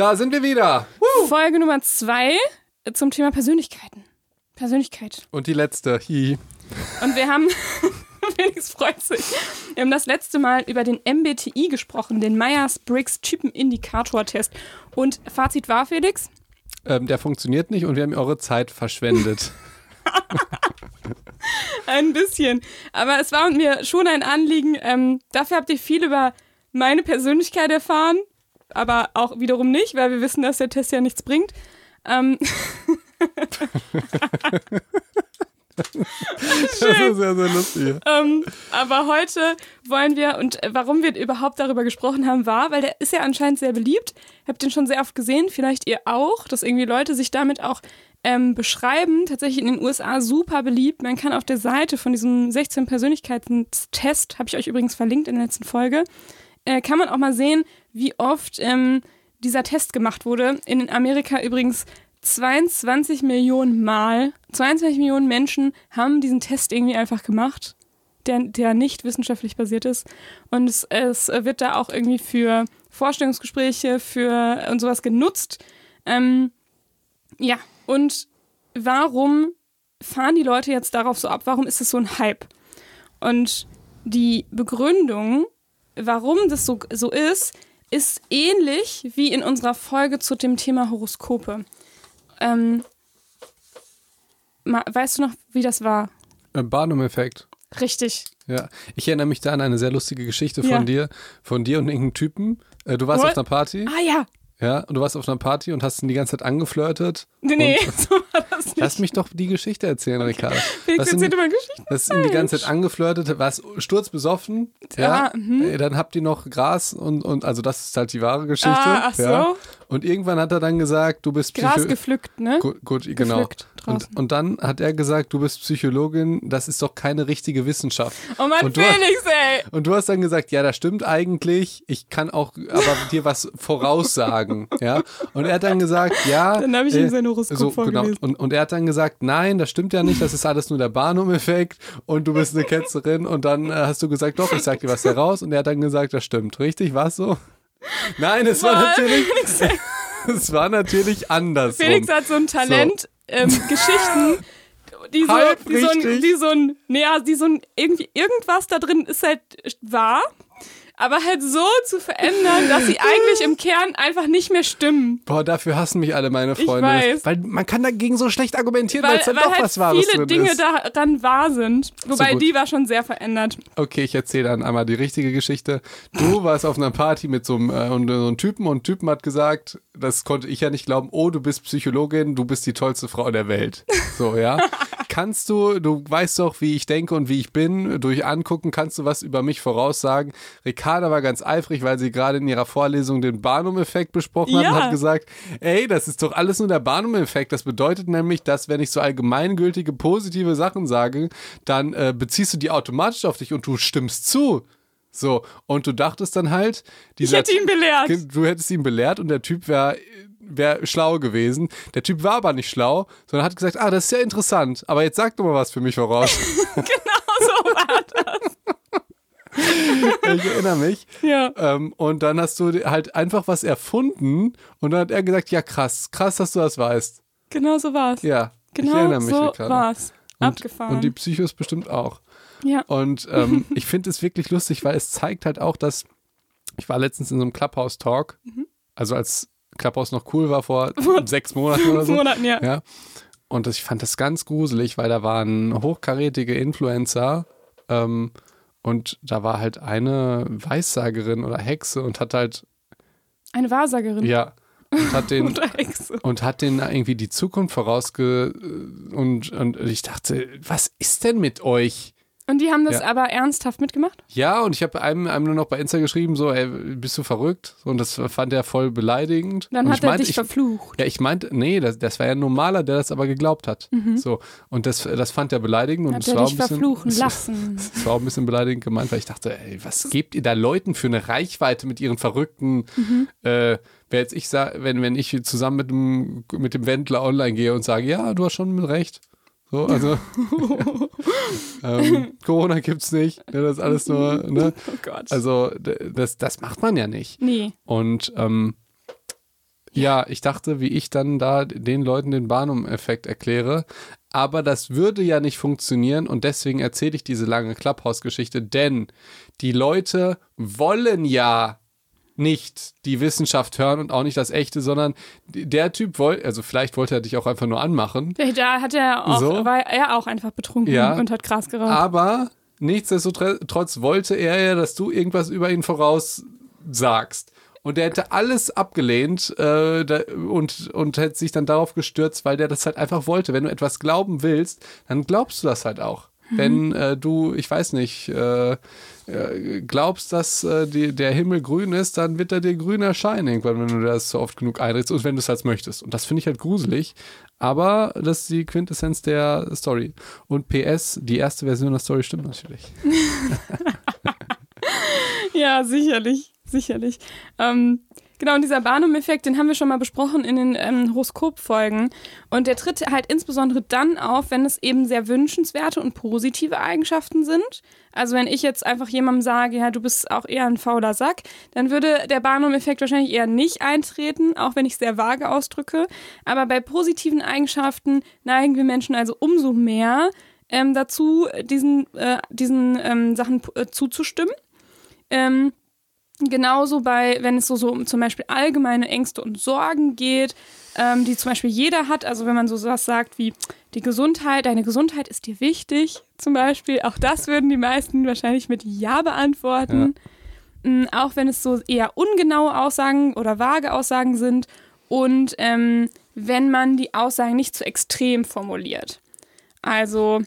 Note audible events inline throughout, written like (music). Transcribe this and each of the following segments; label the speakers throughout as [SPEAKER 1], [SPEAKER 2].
[SPEAKER 1] Da sind wir wieder.
[SPEAKER 2] Folge Nummer zwei zum Thema Persönlichkeiten. Persönlichkeit.
[SPEAKER 1] Und die letzte. Hi.
[SPEAKER 2] Und wir haben, (laughs) Felix freut sich, wir haben das letzte Mal über den MBTI gesprochen, den Myers-Briggs Typenindikator-Test. Und Fazit war, Felix?
[SPEAKER 1] Ähm, der funktioniert nicht und wir haben eure Zeit verschwendet. (laughs)
[SPEAKER 2] ein bisschen. Aber es war mir schon ein Anliegen. Ähm, dafür habt ihr viel über meine Persönlichkeit erfahren, aber auch wiederum nicht, weil wir wissen, dass der Test ja nichts bringt. Ähm (laughs)
[SPEAKER 1] das ist sehr, sehr lustig.
[SPEAKER 2] Ähm, aber heute wollen wir, und warum wir überhaupt darüber gesprochen haben, war, weil der ist ja anscheinend sehr beliebt. Habt den schon sehr oft gesehen, vielleicht ihr auch, dass irgendwie Leute sich damit auch ähm, beschreiben. Tatsächlich in den USA super beliebt. Man kann auf der Seite von diesem 16 Persönlichkeiten-Test, habe ich euch übrigens verlinkt in der letzten Folge, äh, kann man auch mal sehen, wie oft ähm, dieser Test gemacht wurde. In Amerika übrigens 22 Millionen Mal, 22 Millionen Menschen haben diesen Test irgendwie einfach gemacht, der, der nicht wissenschaftlich basiert ist. Und es, es wird da auch irgendwie für Vorstellungsgespräche, für und sowas genutzt. Ähm, ja, und warum fahren die Leute jetzt darauf so ab? Warum ist es so ein Hype? Und die Begründung, warum das so, so ist, ist ähnlich wie in unserer Folge zu dem Thema Horoskope. Ähm, weißt du noch, wie das war?
[SPEAKER 1] Ein Barnum-Effekt.
[SPEAKER 2] Richtig.
[SPEAKER 1] Ja, ich erinnere mich da an eine sehr lustige Geschichte von ja. dir, von dir und irgendeinem Typen. Äh, du warst What? auf einer Party.
[SPEAKER 2] Ah ja.
[SPEAKER 1] Ja, und du warst auf einer Party und hast ihn die ganze Zeit angeflirtet.
[SPEAKER 2] Nee, nee, so war das nicht.
[SPEAKER 1] Lass mich doch die Geschichte erzählen, okay. Ricardo.
[SPEAKER 2] Felix (laughs) erzählt immer Geschichten.
[SPEAKER 1] Hast ihn die ganze Zeit angeflirtet, warst sturzbesoffen. Ja, ja mhm. dann habt ihr noch Gras und, und, also das ist halt die wahre Geschichte. Ah,
[SPEAKER 2] ach ja. so.
[SPEAKER 1] Und irgendwann hat er dann gesagt, du bist
[SPEAKER 2] Gras gepflückt, ne?
[SPEAKER 1] Gut, gut genau. Gepflückt und, und, dann hat er gesagt, du bist Psychologin, das ist doch keine richtige Wissenschaft.
[SPEAKER 2] Oh mein
[SPEAKER 1] und
[SPEAKER 2] Felix, ey!
[SPEAKER 1] Und du hast dann gesagt, ja, das stimmt eigentlich, ich kann auch aber (laughs) dir was voraussagen, ja? Und er hat dann gesagt, ja.
[SPEAKER 2] Dann habe ich ihm äh, sein Horoskop so, genau.
[SPEAKER 1] Und, und er hat dann gesagt, nein, das stimmt ja nicht, das ist alles nur der Barnum-Effekt und du bist eine Ketzerin und dann äh, hast du gesagt, doch, ich sag dir was heraus und er hat dann gesagt, das stimmt. Richtig, war es so? Nein, es war natürlich. (laughs) Es war natürlich anders.
[SPEAKER 2] Felix hat so ein Talent, so. Ähm, (laughs) Geschichten, die so, die so, ein, die so ein, naja, die so ein, irgendwie, irgendwas da drin ist halt wahr aber halt so zu verändern, dass sie eigentlich im Kern einfach nicht mehr stimmen.
[SPEAKER 1] Boah, dafür hassen mich alle meine Freunde.
[SPEAKER 2] Ich weiß.
[SPEAKER 1] Weil man kann dagegen so schlecht argumentieren, weil es dann doch
[SPEAKER 2] halt
[SPEAKER 1] was Wahres
[SPEAKER 2] viele Dinge daran wahr sind. Wobei so die war schon sehr verändert.
[SPEAKER 1] Okay, ich erzähle dann einmal die richtige Geschichte. Du (laughs) warst auf einer Party mit so einem, äh, so einem Typen und ein Typen hat gesagt, das konnte ich ja nicht glauben, oh, du bist Psychologin, du bist die tollste Frau der Welt. So, ja. (laughs) kannst du, du weißt doch, wie ich denke und wie ich bin, durch Angucken kannst du was über mich voraussagen. Ricarda war ganz eifrig, weil sie gerade in ihrer Vorlesung den Barnum-Effekt besprochen hat ja. und hat gesagt, ey, das ist doch alles nur der Barnum-Effekt. Das bedeutet nämlich, dass wenn ich so allgemeingültige, positive Sachen sage, dann äh, beziehst du die automatisch auf dich und du stimmst zu. So, und du dachtest dann halt,
[SPEAKER 2] dieser, ich hätte ihn belehrt.
[SPEAKER 1] Du hättest ihn belehrt und der Typ wäre wäre schlau gewesen. Der Typ war aber nicht schlau, sondern hat gesagt, ah, das ist ja interessant, aber jetzt sag doch mal was für mich voraus. (laughs)
[SPEAKER 2] genau so war das. (laughs)
[SPEAKER 1] ich erinnere mich.
[SPEAKER 2] Ja.
[SPEAKER 1] Ähm, und dann hast du halt einfach was erfunden und dann hat er gesagt, ja krass, krass, dass du das weißt.
[SPEAKER 2] Genau so war es.
[SPEAKER 1] Ja,
[SPEAKER 2] genau
[SPEAKER 1] ich erinnere mich.
[SPEAKER 2] so war es. Abgefahren.
[SPEAKER 1] Und die Psychos bestimmt auch.
[SPEAKER 2] Ja.
[SPEAKER 1] Und ähm, (laughs) ich finde es wirklich lustig, weil es zeigt halt auch, dass ich war letztens in so einem Clubhouse-Talk, mhm. also als Clubhouse noch cool war vor (laughs) sechs Monaten oder so.
[SPEAKER 2] Monaten, ja.
[SPEAKER 1] ja. Und das, ich fand das ganz gruselig, weil da waren hochkarätige Influencer ähm, und da war halt eine Weissagerin oder Hexe und hat halt.
[SPEAKER 2] Eine Wahrsagerin?
[SPEAKER 1] Ja. Und hat den, (laughs) und hat den irgendwie die Zukunft vorausge. Und, und ich dachte, was ist denn mit euch?
[SPEAKER 2] Und die haben das ja. aber ernsthaft mitgemacht?
[SPEAKER 1] Ja, und ich habe einem, einem nur noch bei Insta geschrieben, so, ey, bist du verrückt? Und das fand er voll beleidigend.
[SPEAKER 2] Dann
[SPEAKER 1] und
[SPEAKER 2] hat er meinte, dich ich, verflucht.
[SPEAKER 1] Ja, ich meinte, nee, das, das war ja ein normaler, der das aber geglaubt hat. Mhm. So, und das, das fand er beleidigend. Und
[SPEAKER 2] hat
[SPEAKER 1] es war
[SPEAKER 2] dich
[SPEAKER 1] ein bisschen,
[SPEAKER 2] verfluchen (laughs) lassen.
[SPEAKER 1] Es war auch ein bisschen beleidigend gemeint, weil ich dachte, ey, was gebt ihr da Leuten für eine Reichweite mit ihren verrückten, mhm. äh, jetzt ich wenn, wenn ich zusammen mit dem, mit dem Wendler online gehe und sage, ja, du hast schon recht. So, also (laughs) ähm, Corona gibt's nicht. Ne, das ist alles nur, (laughs) ne?
[SPEAKER 2] Oh Gott.
[SPEAKER 1] Also das, das macht man ja nicht.
[SPEAKER 2] Nee.
[SPEAKER 1] Und ähm, Ja, ich dachte, wie ich dann da den Leuten den Barnum-Effekt erkläre. Aber das würde ja nicht funktionieren und deswegen erzähle ich diese lange Clubhouse-Geschichte, denn die Leute wollen ja nicht die Wissenschaft hören und auch nicht das Echte, sondern der Typ wollte, also vielleicht wollte er dich auch einfach nur anmachen.
[SPEAKER 2] Da hat er auch,
[SPEAKER 1] So.
[SPEAKER 2] war er auch einfach betrunken
[SPEAKER 1] Ja.
[SPEAKER 2] und hat Gras geraucht.
[SPEAKER 1] Aber nichtsdestotrotz wollte er ja, dass du irgendwas über ihn voraus sagst. Und er hätte alles abgelehnt äh, da, und, und hätte sich dann darauf gestürzt, weil der das halt einfach wollte. Wenn du etwas glauben willst, dann glaubst du das halt auch. Wenn äh, du, ich weiß nicht, äh, äh, glaubst, dass äh, die, der Himmel grün ist, dann wird er dir grün erscheinen irgendwann, wenn du das so oft genug einredest und wenn du es halt möchtest. Und das finde ich halt gruselig. Aber das ist die Quintessenz der Story. Und PS, die erste Version der Story stimmt natürlich. (laughs)
[SPEAKER 2] Ja, sicherlich, sicherlich. Ähm, genau, und dieser Barnum-Effekt, den haben wir schon mal besprochen in den ähm, Horoskop-Folgen. Und der tritt halt insbesondere dann auf, wenn es eben sehr wünschenswerte und positive Eigenschaften sind. Also wenn ich jetzt einfach jemandem sage, ja, du bist auch eher ein fauler Sack, dann würde der Barnum-Effekt wahrscheinlich eher nicht eintreten, auch wenn ich sehr vage ausdrücke. Aber bei positiven Eigenschaften neigen wir Menschen also umso mehr ähm, dazu, diesen, äh, diesen ähm, Sachen äh, zuzustimmen. Ähm, genauso bei, wenn es so, so um zum Beispiel allgemeine Ängste und Sorgen geht, ähm, die zum Beispiel jeder hat. Also wenn man so was sagt wie die Gesundheit, deine Gesundheit ist dir wichtig, zum Beispiel. Auch das würden die meisten wahrscheinlich mit Ja beantworten. Mm, Auch wenn es so eher ungenaue Aussagen oder vage Aussagen sind und ähm, wenn man die Aussagen nicht zu extrem formuliert. Also,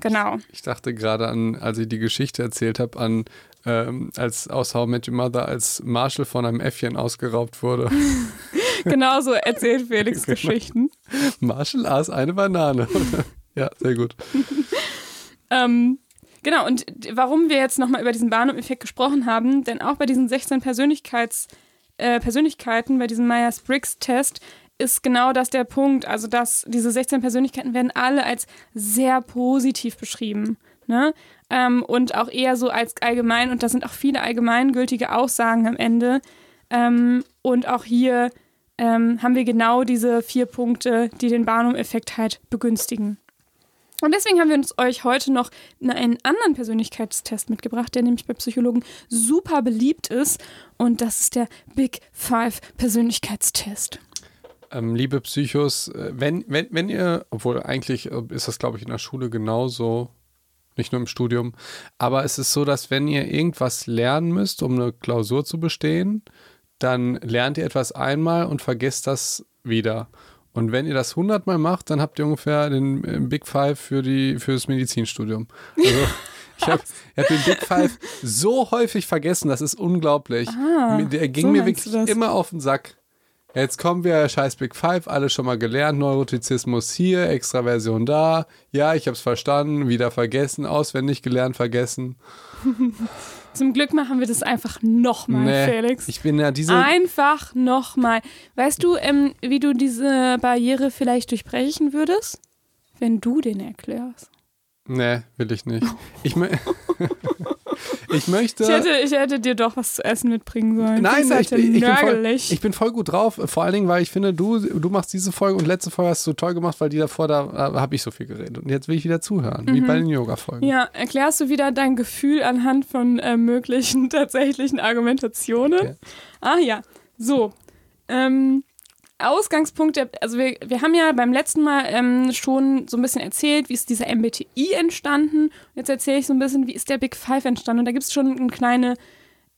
[SPEAKER 2] genau.
[SPEAKER 1] Ich dachte gerade an, als ich die Geschichte erzählt habe, an ähm, als aus How I Met Your Mother, als Marshall von einem Äffchen ausgeraubt wurde. (laughs)
[SPEAKER 2] Genauso erzählt Felix (laughs) Geschichten.
[SPEAKER 1] Marshall aß eine Banane. (laughs) ja, sehr gut.
[SPEAKER 2] Ähm, genau, und warum wir jetzt nochmal über diesen Barnum-Effekt gesprochen haben, denn auch bei diesen 16 Persönlichkeits, äh, Persönlichkeiten, bei diesem Myers-Briggs-Test, ist genau das der Punkt. Also, dass diese 16 Persönlichkeiten werden alle als sehr positiv beschrieben. Ne? Ähm, und auch eher so als allgemein, und da sind auch viele allgemeingültige Aussagen am Ende. Ähm, und auch hier ähm, haben wir genau diese vier Punkte, die den Barnum-Effekt halt begünstigen. Und deswegen haben wir uns euch heute noch einen anderen Persönlichkeitstest mitgebracht, der nämlich bei Psychologen super beliebt ist. Und das ist der Big Five Persönlichkeitstest.
[SPEAKER 1] Ähm, liebe Psychos, äh, wenn, wenn, wenn ihr, obwohl eigentlich äh, ist das, glaube ich, in der Schule genauso, nicht nur im Studium, aber es ist so, dass wenn ihr irgendwas lernen müsst, um eine Klausur zu bestehen, dann lernt ihr etwas einmal und vergesst das wieder. Und wenn ihr das hundertmal macht, dann habt ihr ungefähr den äh, Big Five für, die, für das Medizinstudium. Also (laughs) ich habe hab den Big Five so häufig vergessen, das ist unglaublich.
[SPEAKER 2] Ah,
[SPEAKER 1] Der ging
[SPEAKER 2] so
[SPEAKER 1] mir wirklich immer auf den Sack. Jetzt kommen wir, scheiß Big Five, alle schon mal gelernt, Neurotizismus hier, Extraversion da. Ja, ich hab's verstanden, wieder vergessen, auswendig gelernt, vergessen. (laughs)
[SPEAKER 2] Zum Glück machen wir das einfach nochmal,
[SPEAKER 1] Nee,
[SPEAKER 2] Felix.
[SPEAKER 1] Ich bin ja diese.
[SPEAKER 2] Einfach nochmal. Weißt du, ähm, wie du diese Barriere vielleicht durchbrechen würdest? Wenn du den erklärst.
[SPEAKER 1] Nee, will ich nicht. Ich, mö (laughs) ich möchte.
[SPEAKER 2] Ich hätte, ich hätte dir doch was zu essen mitbringen sollen.
[SPEAKER 1] Nein,
[SPEAKER 2] bist
[SPEAKER 1] ich, bin- ich, bin voll, ich bin voll gut drauf. Vor allen Dingen, weil ich finde, du, du machst diese Folge und letzte Folge hast du toll gemacht, weil die davor, da äh, habe ich so viel geredet. Und jetzt will ich wieder zuhören, wie bei den Yoga-Folgen.
[SPEAKER 2] Mhm. Ja, erklärst du wieder dein Gefühl anhand von äh, möglichen (laughs) tatsächlichen Argumentationen?
[SPEAKER 1] Okay.
[SPEAKER 2] Ah ja, so. Ähm, Ausgangspunkt, der, also wir, wir haben ja beim letzten Mal ähm, schon so ein bisschen erzählt, wie ist dieser MBTI entstanden. Jetzt erzähle ich so ein bisschen, wie ist der Big Five entstanden. Und da gibt es schon eine kleine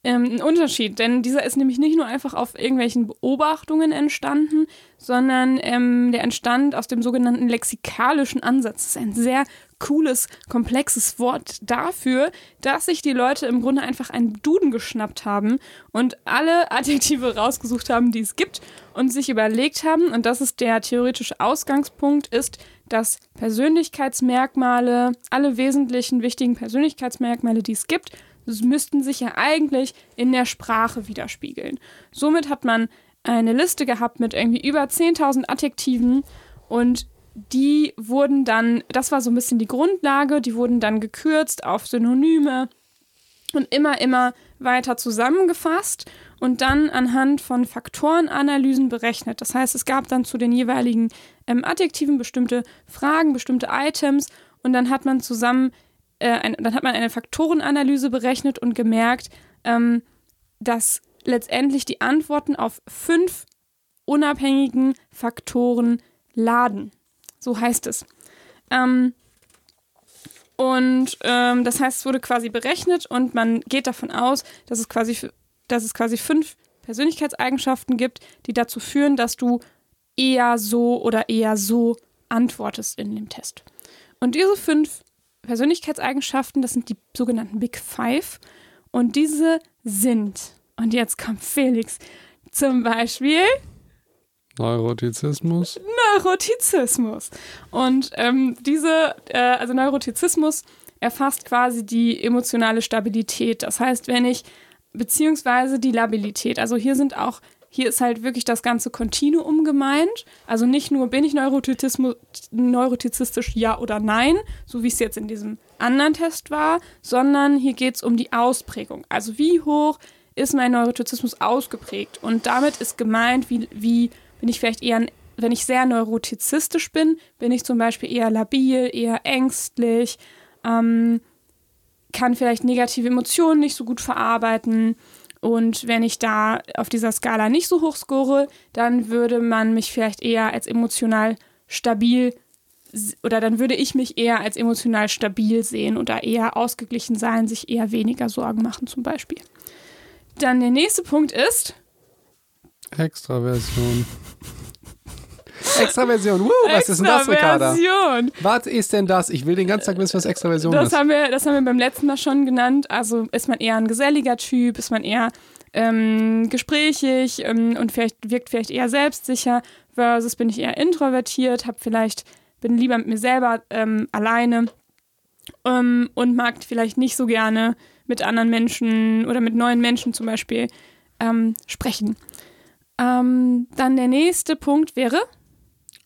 [SPEAKER 2] ähm, einen Unterschied, denn dieser ist nämlich nicht nur einfach auf irgendwelchen Beobachtungen entstanden, sondern ähm, der entstand aus dem sogenannten lexikalischen Ansatz. Das ist ein sehr cooles, komplexes Wort dafür, dass sich die Leute im Grunde einfach einen Duden geschnappt haben und alle (laughs) Adjektive rausgesucht haben, die es gibt und sich überlegt haben, und das ist der theoretische Ausgangspunkt, ist, dass Persönlichkeitsmerkmale, alle wesentlichen wichtigen Persönlichkeitsmerkmale, die es gibt, müssten sich ja eigentlich in der Sprache widerspiegeln. Somit hat man eine Liste gehabt mit irgendwie über 10.000 Adjektiven und die wurden dann, das war so ein bisschen die Grundlage, die wurden dann gekürzt auf Synonyme und immer, immer weiter zusammengefasst. und dann anhand von Faktorenanalysen berechnet. Das heißt, es gab dann zu den jeweiligen ähm, Adjektiven bestimmte Fragen, bestimmte Items und dann hat man zusammen, äh, ein, dann hat man eine Faktorenanalyse berechnet und gemerkt, ähm, dass letztendlich die Antworten auf fünf unabhängigen Faktoren laden. So heißt es. Ähm, und ähm, das heißt, es wurde quasi berechnet und man geht davon aus, dass es quasi, dass es quasi fünf Persönlichkeitseigenschaften gibt, die dazu führen, dass du eher so oder eher so antwortest in dem Test. Und diese fünf Persönlichkeitseigenschaften, das sind die sogenannten Big Five. Und diese sind, und jetzt kommt Felix, zum Beispiel
[SPEAKER 1] Neurotizismus.
[SPEAKER 2] Neurotizismus. Und ähm, diese, äh, also Neurotizismus erfasst quasi die emotionale Stabilität. Das heißt, wenn ich, beziehungsweise die Labilität. Also hier sind auch, hier ist halt wirklich das ganze Kontinuum gemeint. Also nicht nur, bin ich neurotizistisch, ja oder nein, so wie es jetzt in diesem anderen Test war, sondern hier geht es um die Ausprägung. Also wie hoch ist mein Neurotizismus ausgeprägt? Und damit ist gemeint, wie, wie bin ich vielleicht eher, wenn ich sehr neurotizistisch bin, bin ich zum Beispiel eher labil, eher ängstlich, ähm, kann vielleicht negative Emotionen nicht so gut verarbeiten. Und wenn ich da auf dieser Skala nicht so hoch score, dann würde man mich vielleicht eher als emotional stabil oder dann würde ich mich eher als emotional stabil sehen oder eher ausgeglichen sein, sich eher weniger Sorgen machen zum Beispiel. Dann der nächste Punkt ist,
[SPEAKER 1] Extraversion. Extraversion. Woo, was ist denn das, Ricarda? Was ist denn das? Ich will den ganzen Tag wissen, was Extraversion
[SPEAKER 2] das
[SPEAKER 1] ist.
[SPEAKER 2] Haben wir, das haben wir beim letzten Mal schon genannt. Also ist man eher ein geselliger Typ, ist man eher ähm, gesprächig ähm, und vielleicht wirkt vielleicht eher selbstsicher versus bin ich eher introvertiert, hab vielleicht bin lieber mit mir selber ähm, alleine ähm, und mag vielleicht nicht so gerne mit anderen Menschen oder mit neuen Menschen zum Beispiel ähm, sprechen. Ähm, dann der nächste Punkt wäre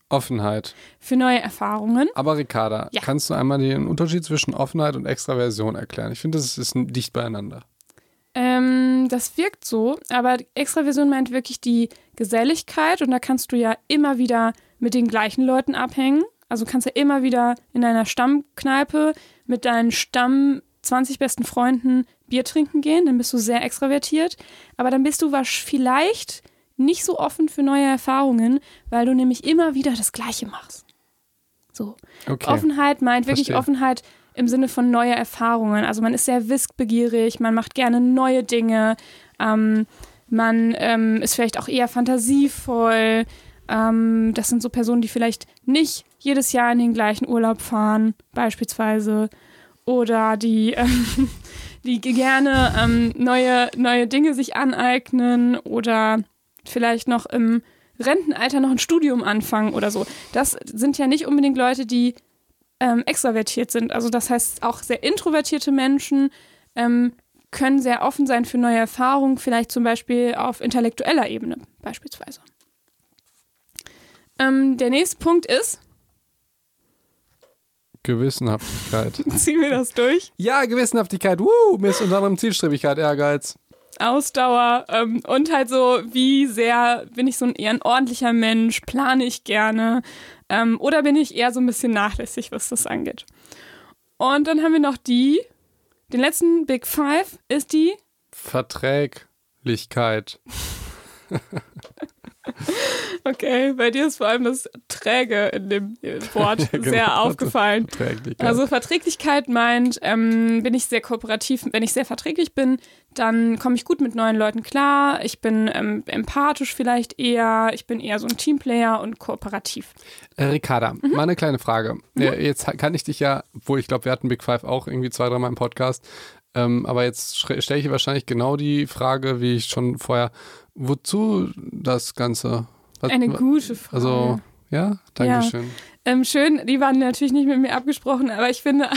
[SPEAKER 1] Offenheit.
[SPEAKER 2] Für neue Erfahrungen.
[SPEAKER 1] Aber Ricarda, ja. kannst du einmal den Unterschied zwischen Offenheit und Extraversion erklären? Ich finde, das ist dicht beieinander.
[SPEAKER 2] Ähm, das wirkt so, aber Extraversion meint wirklich die Geselligkeit und da kannst du ja immer wieder mit den gleichen Leuten abhängen. Also kannst du ja immer wieder in deiner Stammkneipe mit deinen Stamm 20 besten Freunden Bier trinken gehen, dann bist du sehr extravertiert, aber dann bist du was vielleicht nicht so offen für neue Erfahrungen, weil du nämlich immer wieder das Gleiche machst. So. Okay. Offenheit meint wirklich Verstehe. Offenheit im Sinne von neue Erfahrungen. Also man ist sehr wissbegierig, man macht gerne neue Dinge, ähm, man ähm, ist vielleicht auch eher fantasievoll. Ähm, das sind so Personen, die vielleicht nicht jedes Jahr in den gleichen Urlaub fahren, beispielsweise. Oder die, ähm, (laughs) die gerne ähm, neue, neue Dinge sich aneignen oder vielleicht noch im Rentenalter noch ein Studium anfangen oder so. Das sind ja nicht unbedingt Leute, die ähm, extravertiert sind. Also das heißt, auch sehr introvertierte Menschen ähm, können sehr offen sein für neue Erfahrungen, vielleicht zum Beispiel auf intellektueller Ebene beispielsweise. Ähm, der nächste Punkt ist.
[SPEAKER 1] Gewissenhaftigkeit. (laughs)
[SPEAKER 2] Ziehen wir das durch?
[SPEAKER 1] Ja, Gewissenhaftigkeit. Woo, Miss unter anderem Zielstrebigkeit, Ehrgeiz.
[SPEAKER 2] Ausdauer ähm, und halt so, wie sehr bin ich so ein eher ein ordentlicher Mensch, plane ich gerne ähm, oder bin ich eher so ein bisschen nachlässig, was das angeht. Und dann haben wir noch die, den letzten Big Five ist die
[SPEAKER 1] Verträglichkeit. (laughs)
[SPEAKER 2] Okay, bei dir ist vor allem das Träge in dem Wort (laughs) genau, sehr aufgefallen. Verträglichkeit. Also Verträglichkeit meint, ähm, bin ich sehr kooperativ, wenn ich sehr verträglich bin, dann komme ich gut mit neuen Leuten klar, ich bin ähm, empathisch vielleicht eher, ich bin eher so ein Teamplayer und kooperativ.
[SPEAKER 1] Äh, Ricarda, mhm. mal eine kleine Frage. Mhm. Jetzt kann ich dich ja, wo ich glaube, wir hatten Big Five auch irgendwie zwei, dreimal im Podcast, ähm, aber jetzt stelle ich wahrscheinlich genau die Frage, wie ich schon vorher, wozu das Ganze?
[SPEAKER 2] Was, Eine gute Frage.
[SPEAKER 1] Also, ja, Dankeschön. Ja.
[SPEAKER 2] Ähm, schön, die waren natürlich nicht mit mir abgesprochen, aber ich finde,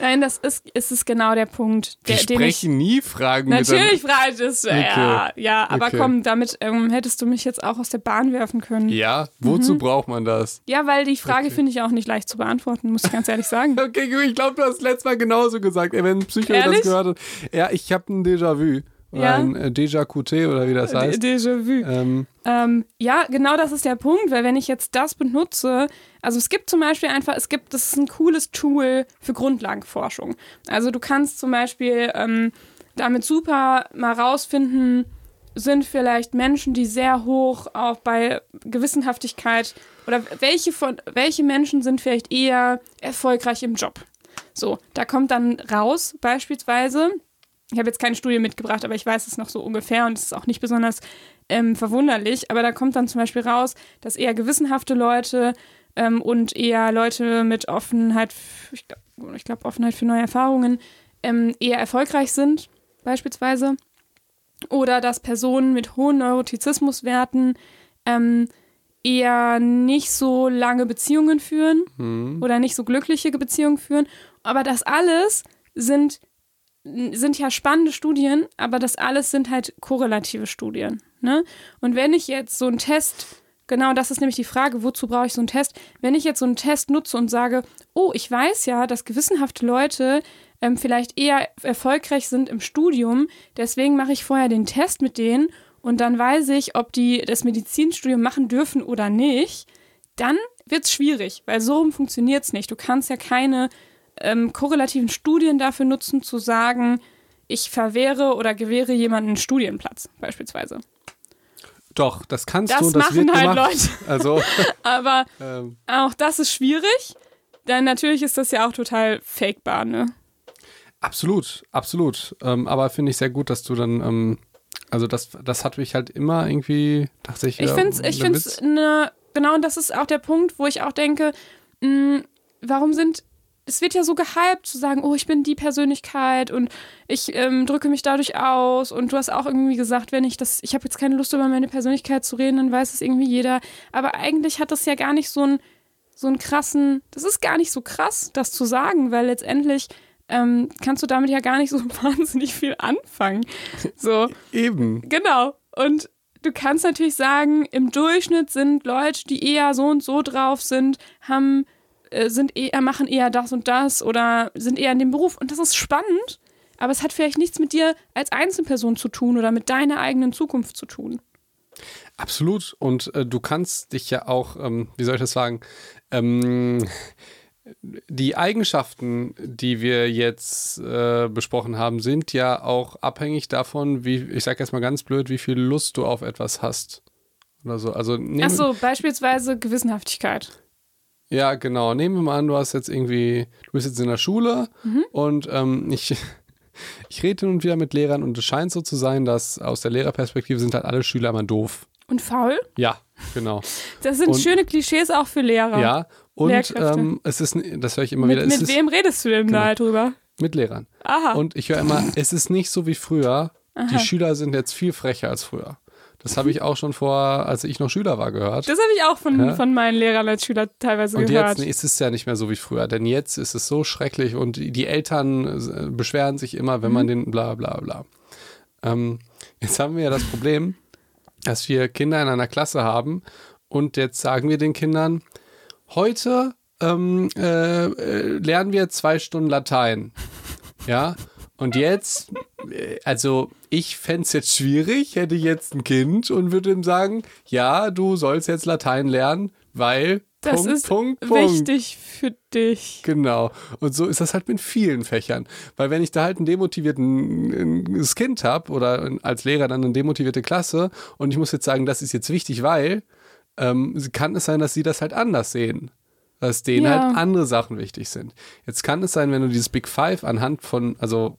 [SPEAKER 2] nein, das ist, ist es genau der Punkt.
[SPEAKER 1] Der, Wir sprechen ich, nie Fragen
[SPEAKER 2] Natürlich frage ich das, okay. ja, ja, aber okay. komm, damit ähm, hättest du mich jetzt auch aus der Bahn werfen können.
[SPEAKER 1] Ja, wozu mhm. braucht man das?
[SPEAKER 2] Ja, weil die Frage okay. finde ich auch nicht leicht zu beantworten, muss ich ganz ehrlich sagen. (laughs)
[SPEAKER 1] okay, ich glaube, du hast letztes Mal genauso gesagt, ey, wenn ein Psycho Ehrlich? das gehört hat. Ja, ich habe ein Déjà-vu. oder
[SPEAKER 2] Ja.
[SPEAKER 1] ein äh, Déjà QT oder wie das heißt.
[SPEAKER 2] Déjà-vu.
[SPEAKER 1] Ähm,
[SPEAKER 2] Ähm, ja, genau das ist der Punkt, weil wenn ich jetzt das benutze, also es gibt zum Beispiel einfach, es gibt, das ist ein cooles Tool für Grundlagenforschung. Also du kannst zum Beispiel ähm, damit super mal rausfinden, sind vielleicht Menschen, die sehr hoch auch bei Gewissenhaftigkeit oder welche von welche Menschen sind vielleicht eher erfolgreich im Job. So, da kommt dann raus beispielsweise. Ich habe jetzt keine Studie mitgebracht, aber ich weiß es noch so ungefähr und es ist auch nicht besonders ähm, verwunderlich. Aber da kommt dann zum Beispiel raus, dass eher gewissenhafte Leute ähm, und eher Leute mit Offenheit, ich glaube, glaub, Offenheit für neue Erfahrungen, ähm, eher erfolgreich sind, beispielsweise. Oder dass Personen mit hohen Neurotizismuswerten ähm, eher nicht so lange Beziehungen führen
[SPEAKER 1] hm.
[SPEAKER 2] oder nicht so glückliche Beziehungen führen. Aber das alles sind, sind ja spannende Studien, aber das alles sind halt korrelative Studien. Ne? Und wenn ich jetzt so einen Test, genau das ist nämlich die Frage, wozu brauche ich so einen Test? Wenn ich jetzt so einen Test nutze und sage, oh, ich weiß ja, dass gewissenhafte Leute ähm, vielleicht eher erfolgreich sind im Studium, deswegen mache ich vorher den Test mit denen und dann weiß ich, ob die das Medizinstudium machen dürfen oder nicht, dann wird es schwierig, weil so funktioniert es nicht. Du kannst ja keine ähm, korrelativen Studien dafür nutzen, zu sagen, ich verwehre oder gewähre jemanden einen Studienplatz, beispielsweise.
[SPEAKER 1] Doch, das kannst
[SPEAKER 2] Das
[SPEAKER 1] du und das
[SPEAKER 2] machen
[SPEAKER 1] wird
[SPEAKER 2] halt
[SPEAKER 1] gemacht.
[SPEAKER 2] Leute. (laughs)
[SPEAKER 1] Also, (laughs)
[SPEAKER 2] Aber
[SPEAKER 1] ähm,
[SPEAKER 2] auch das ist schwierig, denn natürlich ist das ja auch total fakebar, ne?
[SPEAKER 1] absolut, absolut. Ähm, aber finde ich sehr gut, dass du dann, ähm, also das, das hat mich halt immer irgendwie, dachte ich,
[SPEAKER 2] Ich finde es, ich find's
[SPEAKER 1] Witz.
[SPEAKER 2] ne, genau, und das ist auch der Punkt, wo ich auch denke, mh, warum sind, es wird ja so gehypt zu sagen, oh, ich bin die Persönlichkeit und ich ähm, drücke mich dadurch aus und du hast auch irgendwie gesagt, wenn ich das, ich habe jetzt keine Lust über meine Persönlichkeit zu reden, dann weiß es irgendwie jeder, aber eigentlich hat das ja gar nicht so einen, so einen krassen, das ist gar nicht so krass, das zu sagen, weil letztendlich ähm, kannst du damit ja gar nicht so (laughs) wahnsinnig viel anfangen. So.
[SPEAKER 1] Eben.
[SPEAKER 2] Genau. Und du kannst natürlich sagen, im Durchschnitt sind Leute, die eher so und so drauf sind, haben, sind eher, machen eher das und das oder sind eher in dem Beruf. Und das ist spannend, aber es hat vielleicht nichts mit dir als Einzelperson zu tun oder mit deiner eigenen Zukunft zu tun.
[SPEAKER 1] Absolut. Und äh, du kannst dich ja auch, ähm, wie soll ich das sagen, ähm, die Eigenschaften, die wir jetzt äh, besprochen haben, sind ja auch abhängig davon, wie, ich sage jetzt mal ganz blöd, wie viel Lust du auf etwas hast. Oder so. Also nehmen,
[SPEAKER 2] Achso, beispielsweise Gewissenhaftigkeit.
[SPEAKER 1] Ja, genau. Nehmen wir mal an, du hast jetzt irgendwie, du bist jetzt in der Schule
[SPEAKER 2] Mhm.
[SPEAKER 1] und ähm, ich, (laughs) ich rede hin und wieder mit Lehrern und es scheint so zu sein, dass aus der Lehrerperspektive sind halt alle Schüler immer doof.
[SPEAKER 2] Und faul?
[SPEAKER 1] Ja, genau. (laughs)
[SPEAKER 2] Das sind
[SPEAKER 1] Und-
[SPEAKER 2] schöne Klischees auch für Lehrer.
[SPEAKER 1] Ja, und ähm, es ist, das höre ich immer
[SPEAKER 2] Mit,
[SPEAKER 1] wieder, es
[SPEAKER 2] mit
[SPEAKER 1] ist
[SPEAKER 2] wem redest du denn
[SPEAKER 1] Genau.
[SPEAKER 2] da halt drüber?
[SPEAKER 1] mit Lehrern.
[SPEAKER 2] Aha.
[SPEAKER 1] Und ich höre immer, es ist nicht so wie früher. Die Schüler sind jetzt viel frecher als früher. Das habe ich auch schon vor, als ich noch Schüler war, gehört.
[SPEAKER 2] das habe ich auch von,
[SPEAKER 1] Ja.
[SPEAKER 2] von meinen Lehrern als Schüler teilweise
[SPEAKER 1] Und
[SPEAKER 2] gehört.
[SPEAKER 1] jetzt ist es ja nicht mehr so wie früher, denn jetzt ist es so schrecklich und die Eltern äh, beschweren sich immer, wenn man den bla bla bla. Ähm, jetzt haben wir ja das Problem, dass wir Kinder in einer Klasse haben und jetzt sagen wir den Kindern, heute ähm, äh, äh, lernen wir zwei Stunden Latein. Ja, und jetzt, äh, also ich fände es jetzt schwierig, hätte ich jetzt ein Kind und würde ihm sagen, ja, du sollst jetzt Latein lernen, weil
[SPEAKER 2] das
[SPEAKER 1] Punkt,
[SPEAKER 2] ist
[SPEAKER 1] Punkt, Punkt.
[SPEAKER 2] wichtig für dich.
[SPEAKER 1] Genau. Und so ist das halt mit vielen Fächern. Weil wenn ich da halt ein demotiviertes Kind habe oder als Lehrer dann eine demotivierte Klasse und ich muss jetzt sagen, das ist jetzt wichtig, weil ähm, kann es sein, dass sie das halt anders sehen. Dass denen
[SPEAKER 2] Ja.
[SPEAKER 1] halt andere Sachen wichtig sind. Jetzt kann es sein, wenn du dieses Big Five anhand von, also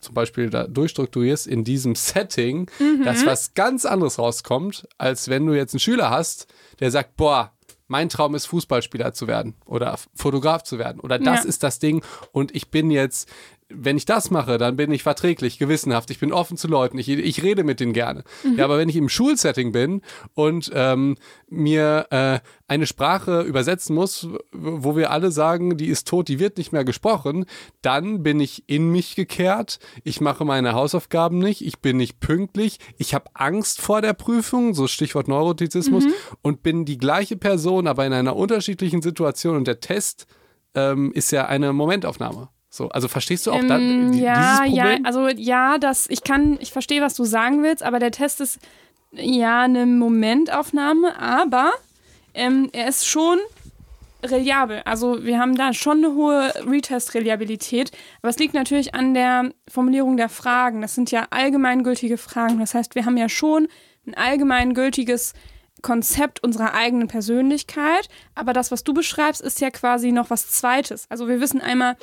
[SPEAKER 1] zum Beispiel da durchstrukturierst in diesem Setting, dass was ganz anderes rauskommt, als wenn du jetzt einen Schüler hast, der sagt, boah, mein Traum ist Fußballspieler zu werden oder Fotograf zu werden oder das
[SPEAKER 2] Ja.
[SPEAKER 1] ist das Ding und ich bin jetzt, wenn ich das mache, dann bin ich verträglich, gewissenhaft, ich bin offen zu Leuten, ich, ich rede mit denen gerne. Ja, aber wenn ich im Schulsetting bin und ähm, mir äh, eine Sprache übersetzen muss, wo wir alle sagen, die ist tot, die wird nicht mehr gesprochen, dann bin ich in mich gekehrt, ich mache meine Hausaufgaben nicht, ich bin nicht pünktlich, ich habe Angst vor der Prüfung, so Stichwort Neurotizismus, und bin die gleiche Person, aber in einer unterschiedlichen Situation. Und der Test ähm, ist ja eine Momentaufnahme. So, also verstehst du auch
[SPEAKER 2] Ähm,
[SPEAKER 1] dann die,
[SPEAKER 2] ja,
[SPEAKER 1] dieses
[SPEAKER 2] ja,
[SPEAKER 1] Problem?
[SPEAKER 2] also ja, das, ich kann, ich verstehe, was du sagen willst, aber der Test ist ja eine Momentaufnahme, aber ähm, er ist schon reliabel. Also wir haben da schon eine hohe Retest-Reliabilität, aber es liegt natürlich an der Formulierung der Fragen. Das sind ja allgemeingültige Fragen. Das heißt, wir haben ja schon ein allgemeingültiges Konzept unserer eigenen Persönlichkeit, aber das, was du beschreibst, ist ja quasi noch was Zweites. Also wir wissen einmal,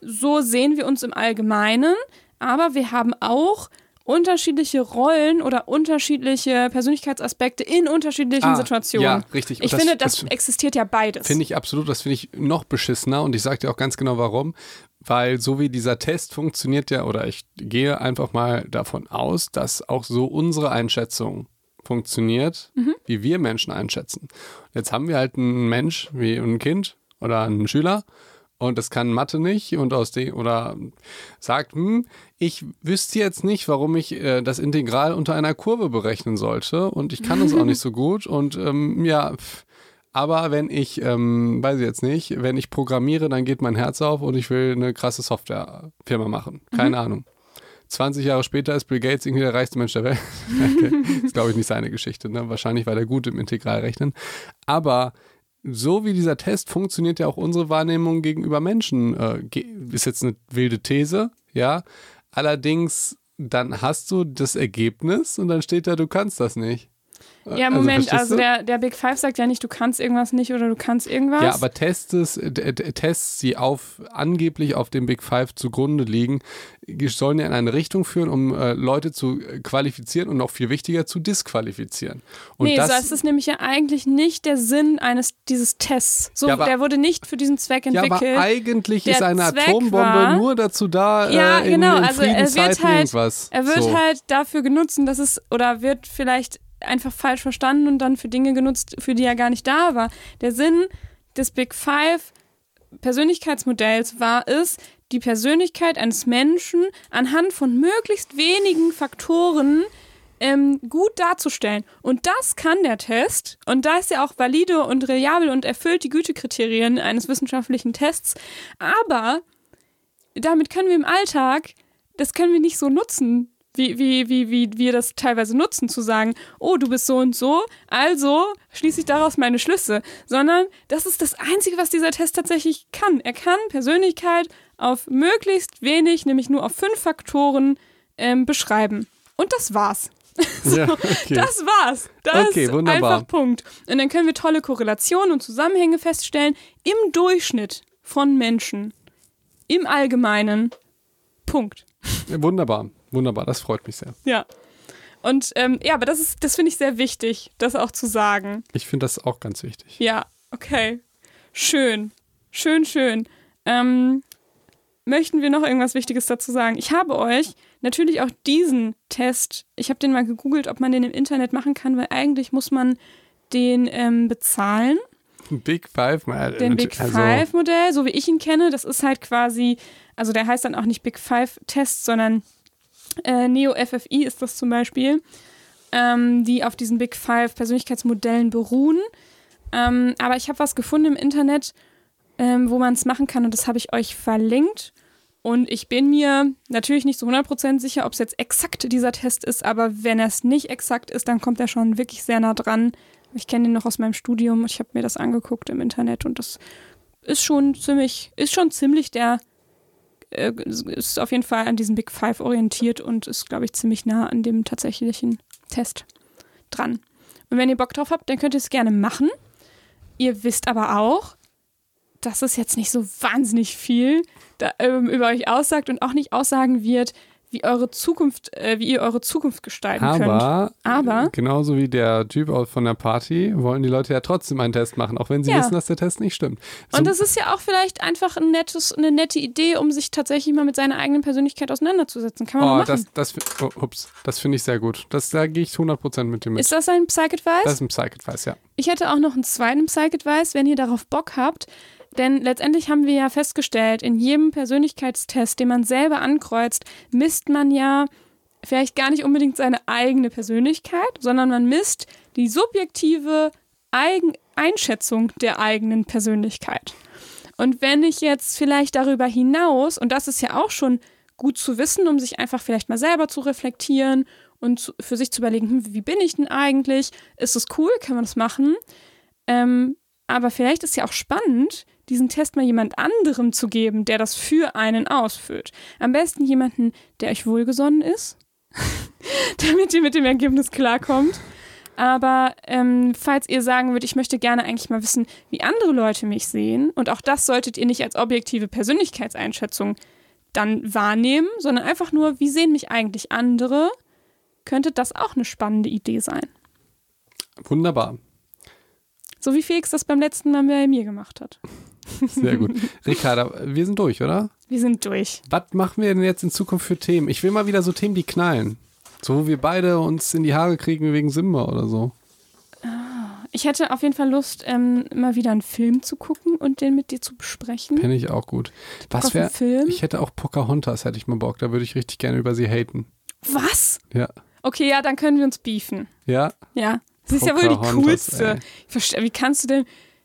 [SPEAKER 2] so sehen wir uns im Allgemeinen, aber wir haben auch unterschiedliche Rollen oder unterschiedliche Persönlichkeitsaspekte in unterschiedlichen
[SPEAKER 1] Ah,
[SPEAKER 2] Situationen.
[SPEAKER 1] ja, richtig. Und
[SPEAKER 2] Ich
[SPEAKER 1] das-
[SPEAKER 2] finde, das,
[SPEAKER 1] das
[SPEAKER 2] existiert ja beides.
[SPEAKER 1] Finde ich absolut, das finde ich noch beschissener und ich sage dir auch ganz genau warum. Weil so wie dieser Test funktioniert ja, oder ich gehe einfach mal davon aus, dass auch so unsere Einschätzung funktioniert,
[SPEAKER 2] Mhm.
[SPEAKER 1] wie wir Menschen einschätzen. Jetzt haben wir halt einen Mensch wie ein Kind oder einen Schüler und das kann Mathe nicht und aus dem oder sagt, hm, ich wüsste jetzt nicht, warum ich äh, das Integral unter einer Kurve berechnen sollte und ich kann das auch nicht so (laughs) gut und ähm, ja, pff, aber wenn ich, ähm, weiß ich jetzt nicht, wenn ich programmiere, dann geht mein Herz auf und ich will eine krasse Softwarefirma machen. Keine Ahnung. 20 Jahre später ist Bill Gates irgendwie der reichste Mensch der Welt. (laughs) okay. (laughs) Ist, glaube ich, nicht seine Geschichte. Ne? Wahrscheinlich war der gut im Integralrechnen. Aber so wie dieser Test funktioniert ja auch unsere Wahrnehmung gegenüber Menschen. Äh, ist jetzt eine wilde These, ja. Allerdings, dann hast du das Ergebnis und dann steht da, du kannst das nicht.
[SPEAKER 2] Ja,
[SPEAKER 1] Also,
[SPEAKER 2] Moment, also,
[SPEAKER 1] du?
[SPEAKER 2] der, der Big Five sagt ja nicht, du kannst irgendwas nicht oder du kannst irgendwas.
[SPEAKER 1] Ja, aber Tests, äh, Tests, die auf, angeblich auf dem Big Five zugrunde liegen, sollen ja in eine Richtung führen, um äh, Leute zu äh, qualifizieren und noch viel wichtiger zu disqualifizieren. Und
[SPEAKER 2] nee,
[SPEAKER 1] das,
[SPEAKER 2] so ist es nämlich ja eigentlich nicht der Sinn eines dieses Tests. So,
[SPEAKER 1] Ja, aber-
[SPEAKER 2] der wurde nicht für diesen Zweck
[SPEAKER 1] ja,
[SPEAKER 2] entwickelt.
[SPEAKER 1] aber eigentlich
[SPEAKER 2] Der
[SPEAKER 1] ist eine
[SPEAKER 2] Zweck
[SPEAKER 1] Atombombe
[SPEAKER 2] war-
[SPEAKER 1] nur dazu da,
[SPEAKER 2] Ja,
[SPEAKER 1] äh, in,
[SPEAKER 2] genau,
[SPEAKER 1] in
[SPEAKER 2] also er wird halt-
[SPEAKER 1] irgendwas.
[SPEAKER 2] Er wird
[SPEAKER 1] so.
[SPEAKER 2] halt dafür genutzt, dass es oder wird vielleicht einfach falsch verstanden und dann für Dinge genutzt, für die er gar nicht da war. Der Sinn des Big Five Persönlichkeitsmodells war es, die Persönlichkeit eines Menschen anhand von möglichst wenigen Faktoren ähm, gut darzustellen. Und das kann der Test. Und da ist er auch valide und reliabel und erfüllt die Gütekriterien eines wissenschaftlichen Tests. Aber damit können wir im Alltag, das können wir nicht so nutzen, wie, wie, wie, wie wir das teilweise nutzen, zu sagen, oh, du bist so und so, also schließe ich daraus meine Schlüsse. Sondern das ist das Einzige, was dieser Test tatsächlich kann. Er kann Persönlichkeit auf möglichst wenig, nämlich nur auf fünf Faktoren ähm, beschreiben. Und das war's. (laughs)
[SPEAKER 1] ja, okay.
[SPEAKER 2] Das war's. Das
[SPEAKER 1] Okay,
[SPEAKER 2] ist
[SPEAKER 1] wunderbar.
[SPEAKER 2] einfach Punkt. Und dann können wir tolle Korrelationen und Zusammenhänge feststellen im Durchschnitt von Menschen. Im Allgemeinen. Punkt.
[SPEAKER 1] Wunderbar, wunderbar, das freut mich sehr.
[SPEAKER 2] Ja. Und ähm, ja, aber das ist, das finde ich sehr wichtig, das auch zu sagen.
[SPEAKER 1] Ich finde das auch ganz wichtig.
[SPEAKER 2] Ja, okay. Schön. Schön, schön. Ähm, möchten wir noch irgendwas Wichtiges dazu sagen? Ich habe euch natürlich auch diesen Test, ich habe den mal gegoogelt, ob man den im Internet machen kann, weil eigentlich muss man den ähm, bezahlen.
[SPEAKER 1] Big Five, mal,
[SPEAKER 2] Den Big
[SPEAKER 1] also,
[SPEAKER 2] Five Modell, so wie ich ihn kenne, das ist halt quasi, also der heißt dann auch nicht Big Five Test, sondern äh, Neo FFI ist das zum Beispiel, ähm, die auf diesen Big Five Persönlichkeitsmodellen beruhen. Ähm, aber ich habe was gefunden im Internet, ähm, wo man es machen kann und das habe ich euch verlinkt. Und ich bin mir natürlich nicht zu 100% sicher, ob es jetzt exakt dieser Test ist, aber wenn es nicht exakt ist, dann kommt er schon wirklich sehr nah dran. Ich kenne den noch aus meinem Studium. Ich habe mir das angeguckt im Internet und das ist schon ziemlich, ist schon ziemlich der, äh, ist auf jeden Fall an diesem Big Five orientiert und ist, glaube ich, ziemlich nah an dem tatsächlichen Test dran. Und wenn ihr Bock drauf habt, dann könnt ihr es gerne machen. Ihr wisst aber auch, dass es jetzt nicht so wahnsinnig viel da, ähm, über euch aussagt und auch nicht aussagen wird, wie eure Zukunft, äh, wie ihr eure Zukunft gestalten könnt.
[SPEAKER 1] Aber,
[SPEAKER 2] Aber-
[SPEAKER 1] äh, genauso wie der Typ von der Party, wollen die Leute ja trotzdem einen Test machen, auch wenn sie
[SPEAKER 2] Ja.
[SPEAKER 1] wissen, dass der Test nicht stimmt. So,
[SPEAKER 2] Und das ist ja auch vielleicht einfach ein nettes, eine nette Idee, um sich tatsächlich mal mit seiner eigenen Persönlichkeit auseinanderzusetzen. Kann man
[SPEAKER 1] oh,
[SPEAKER 2] machen.
[SPEAKER 1] das, das, oh, ups, das finde ich sehr gut. Das, da gehe ich 100% mit dir mit.
[SPEAKER 2] ist das ein Psych-Advice?
[SPEAKER 1] das ist ein Psych-Advice, ja.
[SPEAKER 2] Ich hätte auch noch einen zweiten Psych-Advice, wenn ihr darauf Bock habt. Denn letztendlich haben wir ja festgestellt, in jedem Persönlichkeitstest, den man selber ankreuzt, misst man ja vielleicht gar nicht unbedingt seine eigene Persönlichkeit, sondern man misst die subjektive Eigen Einschätzung der eigenen Persönlichkeit. Und wenn ich jetzt vielleicht darüber hinaus, und das ist ja auch schon gut zu wissen, um sich einfach vielleicht mal selber zu reflektieren und zu, für sich zu überlegen, hm, wie bin ich denn eigentlich? Ist es cool? Kann man das machen? Ähm, aber vielleicht ist ja auch spannend, diesen Test mal jemand anderem zu geben, der das für einen ausfüllt. Am besten jemanden, der euch wohlgesonnen ist, (laughs) damit ihr mit dem Ergebnis klarkommt. Aber ähm, falls ihr sagen würdet, ich möchte gerne eigentlich mal wissen, wie andere Leute mich sehen, und auch das solltet ihr nicht als objektive Persönlichkeitseinschätzung dann wahrnehmen, sondern einfach nur, wie sehen mich eigentlich andere, könnte das auch eine spannende Idee sein.
[SPEAKER 1] Wunderbar.
[SPEAKER 2] So wie Felix das beim letzten Mal bei mir gemacht hat.
[SPEAKER 1] Sehr gut. (laughs) Ricarda, wir sind durch, oder?
[SPEAKER 2] Wir sind durch.
[SPEAKER 1] Was machen wir denn jetzt in Zukunft für Themen? Ich will mal wieder so Themen, die knallen. So, wo wir beide uns in die Haare kriegen wegen Simba oder so.
[SPEAKER 2] Ich hätte auf jeden Fall Lust, ähm, mal wieder einen Film zu gucken und den mit dir zu besprechen.
[SPEAKER 1] Kenne ich auch gut. Was wäre?
[SPEAKER 2] Film?
[SPEAKER 1] Ich hätte auch Pocahontas, hätte ich mal Bock. Da würde ich richtig gerne über sie haten.
[SPEAKER 2] Was?
[SPEAKER 1] Ja.
[SPEAKER 2] Okay, ja, dann können wir uns beefen.
[SPEAKER 1] Ja.
[SPEAKER 2] Ja. Sie ist ja wohl die coolste.
[SPEAKER 1] ey.
[SPEAKER 2] Wie kannst du denn.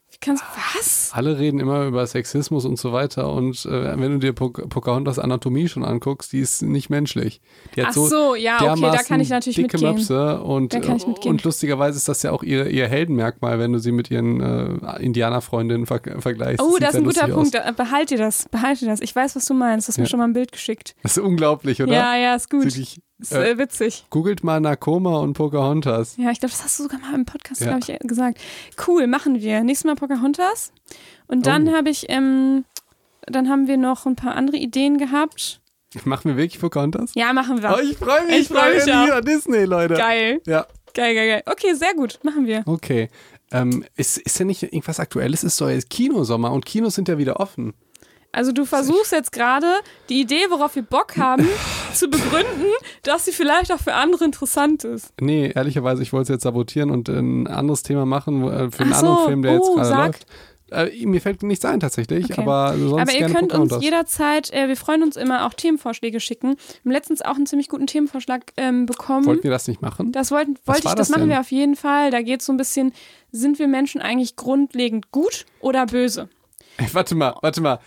[SPEAKER 2] Wie kannst Was?
[SPEAKER 1] Alle reden immer über Sexismus und so weiter. Und äh, wenn du dir Po- Pocahontas Anatomie schon anguckst, die ist nicht menschlich. Die hat
[SPEAKER 2] Ach so, ja, okay, da kann ich natürlich
[SPEAKER 1] dicke
[SPEAKER 2] mitgehen.
[SPEAKER 1] Möpse und,
[SPEAKER 2] Da kann ich mitgehen.
[SPEAKER 1] und lustigerweise ist das ja auch ihr, ihr Heldenmerkmal, wenn du sie mit ihren äh, Indianerfreundinnen ver vergleichst.
[SPEAKER 2] Oh, das ist ein guter Punkt.
[SPEAKER 1] Aus.
[SPEAKER 2] Da- Behalt dir das. Behalt dir das. Ich weiß, was du meinst. Du hast mir
[SPEAKER 1] Ja.
[SPEAKER 2] schon mal ein Bild geschickt.
[SPEAKER 1] Das ist unglaublich, oder?
[SPEAKER 2] Ja, ja, ist gut.
[SPEAKER 1] Wirklich,
[SPEAKER 2] Ist
[SPEAKER 1] äh,
[SPEAKER 2] witzig.
[SPEAKER 1] googelt mal Nakoma und Pocahontas.
[SPEAKER 2] Ja, ich glaube, das hast du sogar mal im Podcast,
[SPEAKER 1] Ja.
[SPEAKER 2] glaube ich, gesagt. Cool, machen wir. Nächstes Mal Pocahontas. Und dann
[SPEAKER 1] Oh.
[SPEAKER 2] habe ich, ähm, dann haben wir noch ein paar andere Ideen gehabt. (laughs)
[SPEAKER 1] Machen wir wirklich Pocahontas?
[SPEAKER 2] Ja, machen wir.
[SPEAKER 1] Oh, ich freue mich.
[SPEAKER 2] Ich freu mich auch.
[SPEAKER 1] wieder Disney, Leute.
[SPEAKER 2] Geil.
[SPEAKER 1] Ja,
[SPEAKER 2] Geil, geil, geil. Okay, sehr gut. Machen wir.
[SPEAKER 1] okay. Ähm, ist, ist ja nicht irgendwas Aktuelles? Es ist doch jetzt Kinosommer und Kinos sind ja wieder offen.
[SPEAKER 2] Also du versuchst jetzt gerade die Idee, worauf wir Bock haben, (laughs) zu begründen, dass sie vielleicht auch für andere interessant ist.
[SPEAKER 1] Nee, ehrlicherweise, ich wollte es jetzt sabotieren und ein anderes Thema machen äh, für einen
[SPEAKER 2] so,
[SPEAKER 1] anderen Film, der jetzt
[SPEAKER 2] oh,
[SPEAKER 1] gerade
[SPEAKER 2] sag.
[SPEAKER 1] läuft. Äh, mir fällt nichts ein tatsächlich,
[SPEAKER 2] Okay.
[SPEAKER 1] aber sonst
[SPEAKER 2] Aber ihr könnt uns jederzeit, äh, wir freuen uns immer, auch Themenvorschläge schicken. Wir haben letztens auch einen ziemlich guten Themenvorschlag ähm, bekommen.
[SPEAKER 1] Wollten wir das nicht machen?
[SPEAKER 2] Das wollten, wollte ich, das,
[SPEAKER 1] das
[SPEAKER 2] machen wir auf jeden Fall. Da geht es so ein bisschen, sind wir Menschen eigentlich grundlegend gut oder böse?
[SPEAKER 1] Ey, warte mal, warte mal.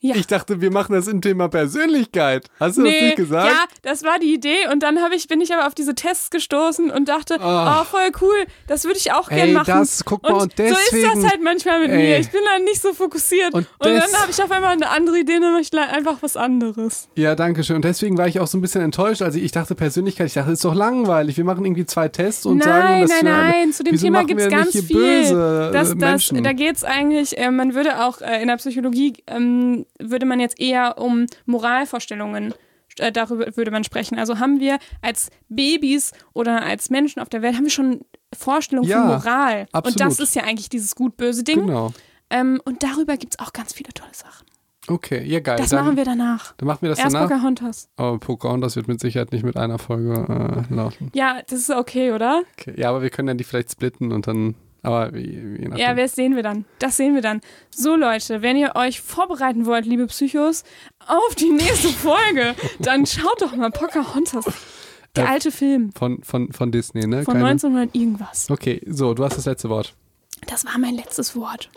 [SPEAKER 2] Ja.
[SPEAKER 1] Ich dachte, wir machen das im Thema Persönlichkeit. Hast du das nicht gesagt?
[SPEAKER 2] ja, das war die Idee und dann ich, bin ich aber auf diese Tests gestoßen und dachte,
[SPEAKER 1] Ah.
[SPEAKER 2] oh, voll cool, das würde ich auch
[SPEAKER 1] Ey,
[SPEAKER 2] gern machen.
[SPEAKER 1] das, guck mal, und
[SPEAKER 2] so ist das
[SPEAKER 1] deswegen-
[SPEAKER 2] halt manchmal mit
[SPEAKER 1] Ey.
[SPEAKER 2] mir. Ich bin dann nicht so fokussiert.
[SPEAKER 1] Und
[SPEAKER 2] Und, dann habe ich auf einmal eine andere Idee, ich gleich einfach was anderes.
[SPEAKER 1] Ja, danke schön. Und deswegen war ich auch so ein bisschen enttäuscht. Also ich dachte Persönlichkeit, ich dachte, das ist doch langweilig. Wir machen irgendwie zwei Tests und sagen,
[SPEAKER 2] nein,
[SPEAKER 1] dass
[SPEAKER 2] nein,
[SPEAKER 1] wir,
[SPEAKER 2] nein, zu dem Thema gibt es ganz viel.
[SPEAKER 1] Böse
[SPEAKER 2] das,
[SPEAKER 1] äh,
[SPEAKER 2] das, da geht es eigentlich, äh, man würde auch äh, in der Psychologie, ähm, würde man jetzt eher um Moralvorstellungen, äh, darüber würde man sprechen. Also haben wir als Babys oder als Menschen auf der Welt, haben wir schon Vorstellungen
[SPEAKER 1] Ja,
[SPEAKER 2] von Moral. Und das
[SPEAKER 1] absolut.
[SPEAKER 2] ist ja eigentlich dieses gut-böse Ding.
[SPEAKER 1] genau.
[SPEAKER 2] Ähm, und darüber gibt es auch ganz viele tolle Sachen.
[SPEAKER 1] Okay, ja geil.
[SPEAKER 2] Das
[SPEAKER 1] dann,
[SPEAKER 2] machen wir danach.
[SPEAKER 1] Dann machen wir das
[SPEAKER 2] Erst
[SPEAKER 1] danach.
[SPEAKER 2] Pocahontas.
[SPEAKER 1] Aber Pocahontas wird mit Sicherheit nicht mit einer Folge äh, laufen.
[SPEAKER 2] Ja, das ist okay, oder?
[SPEAKER 1] Okay. Ja, aber wir können dann die vielleicht splitten und dann. Aber wie, je nachdem.
[SPEAKER 2] Ja, das sehen wir dann. Das sehen wir dann. So, Leute, wenn ihr euch vorbereiten wollt, liebe Psychos, auf die nächste Folge, dann schaut doch mal Pocahontas. Der
[SPEAKER 1] Äh,
[SPEAKER 2] alte Film
[SPEAKER 1] von, von, von Disney, ne?
[SPEAKER 2] von
[SPEAKER 1] Keine-
[SPEAKER 2] 1900 irgendwas.
[SPEAKER 1] Okay, so, du hast das letzte Wort.
[SPEAKER 2] Das war mein letztes Wort.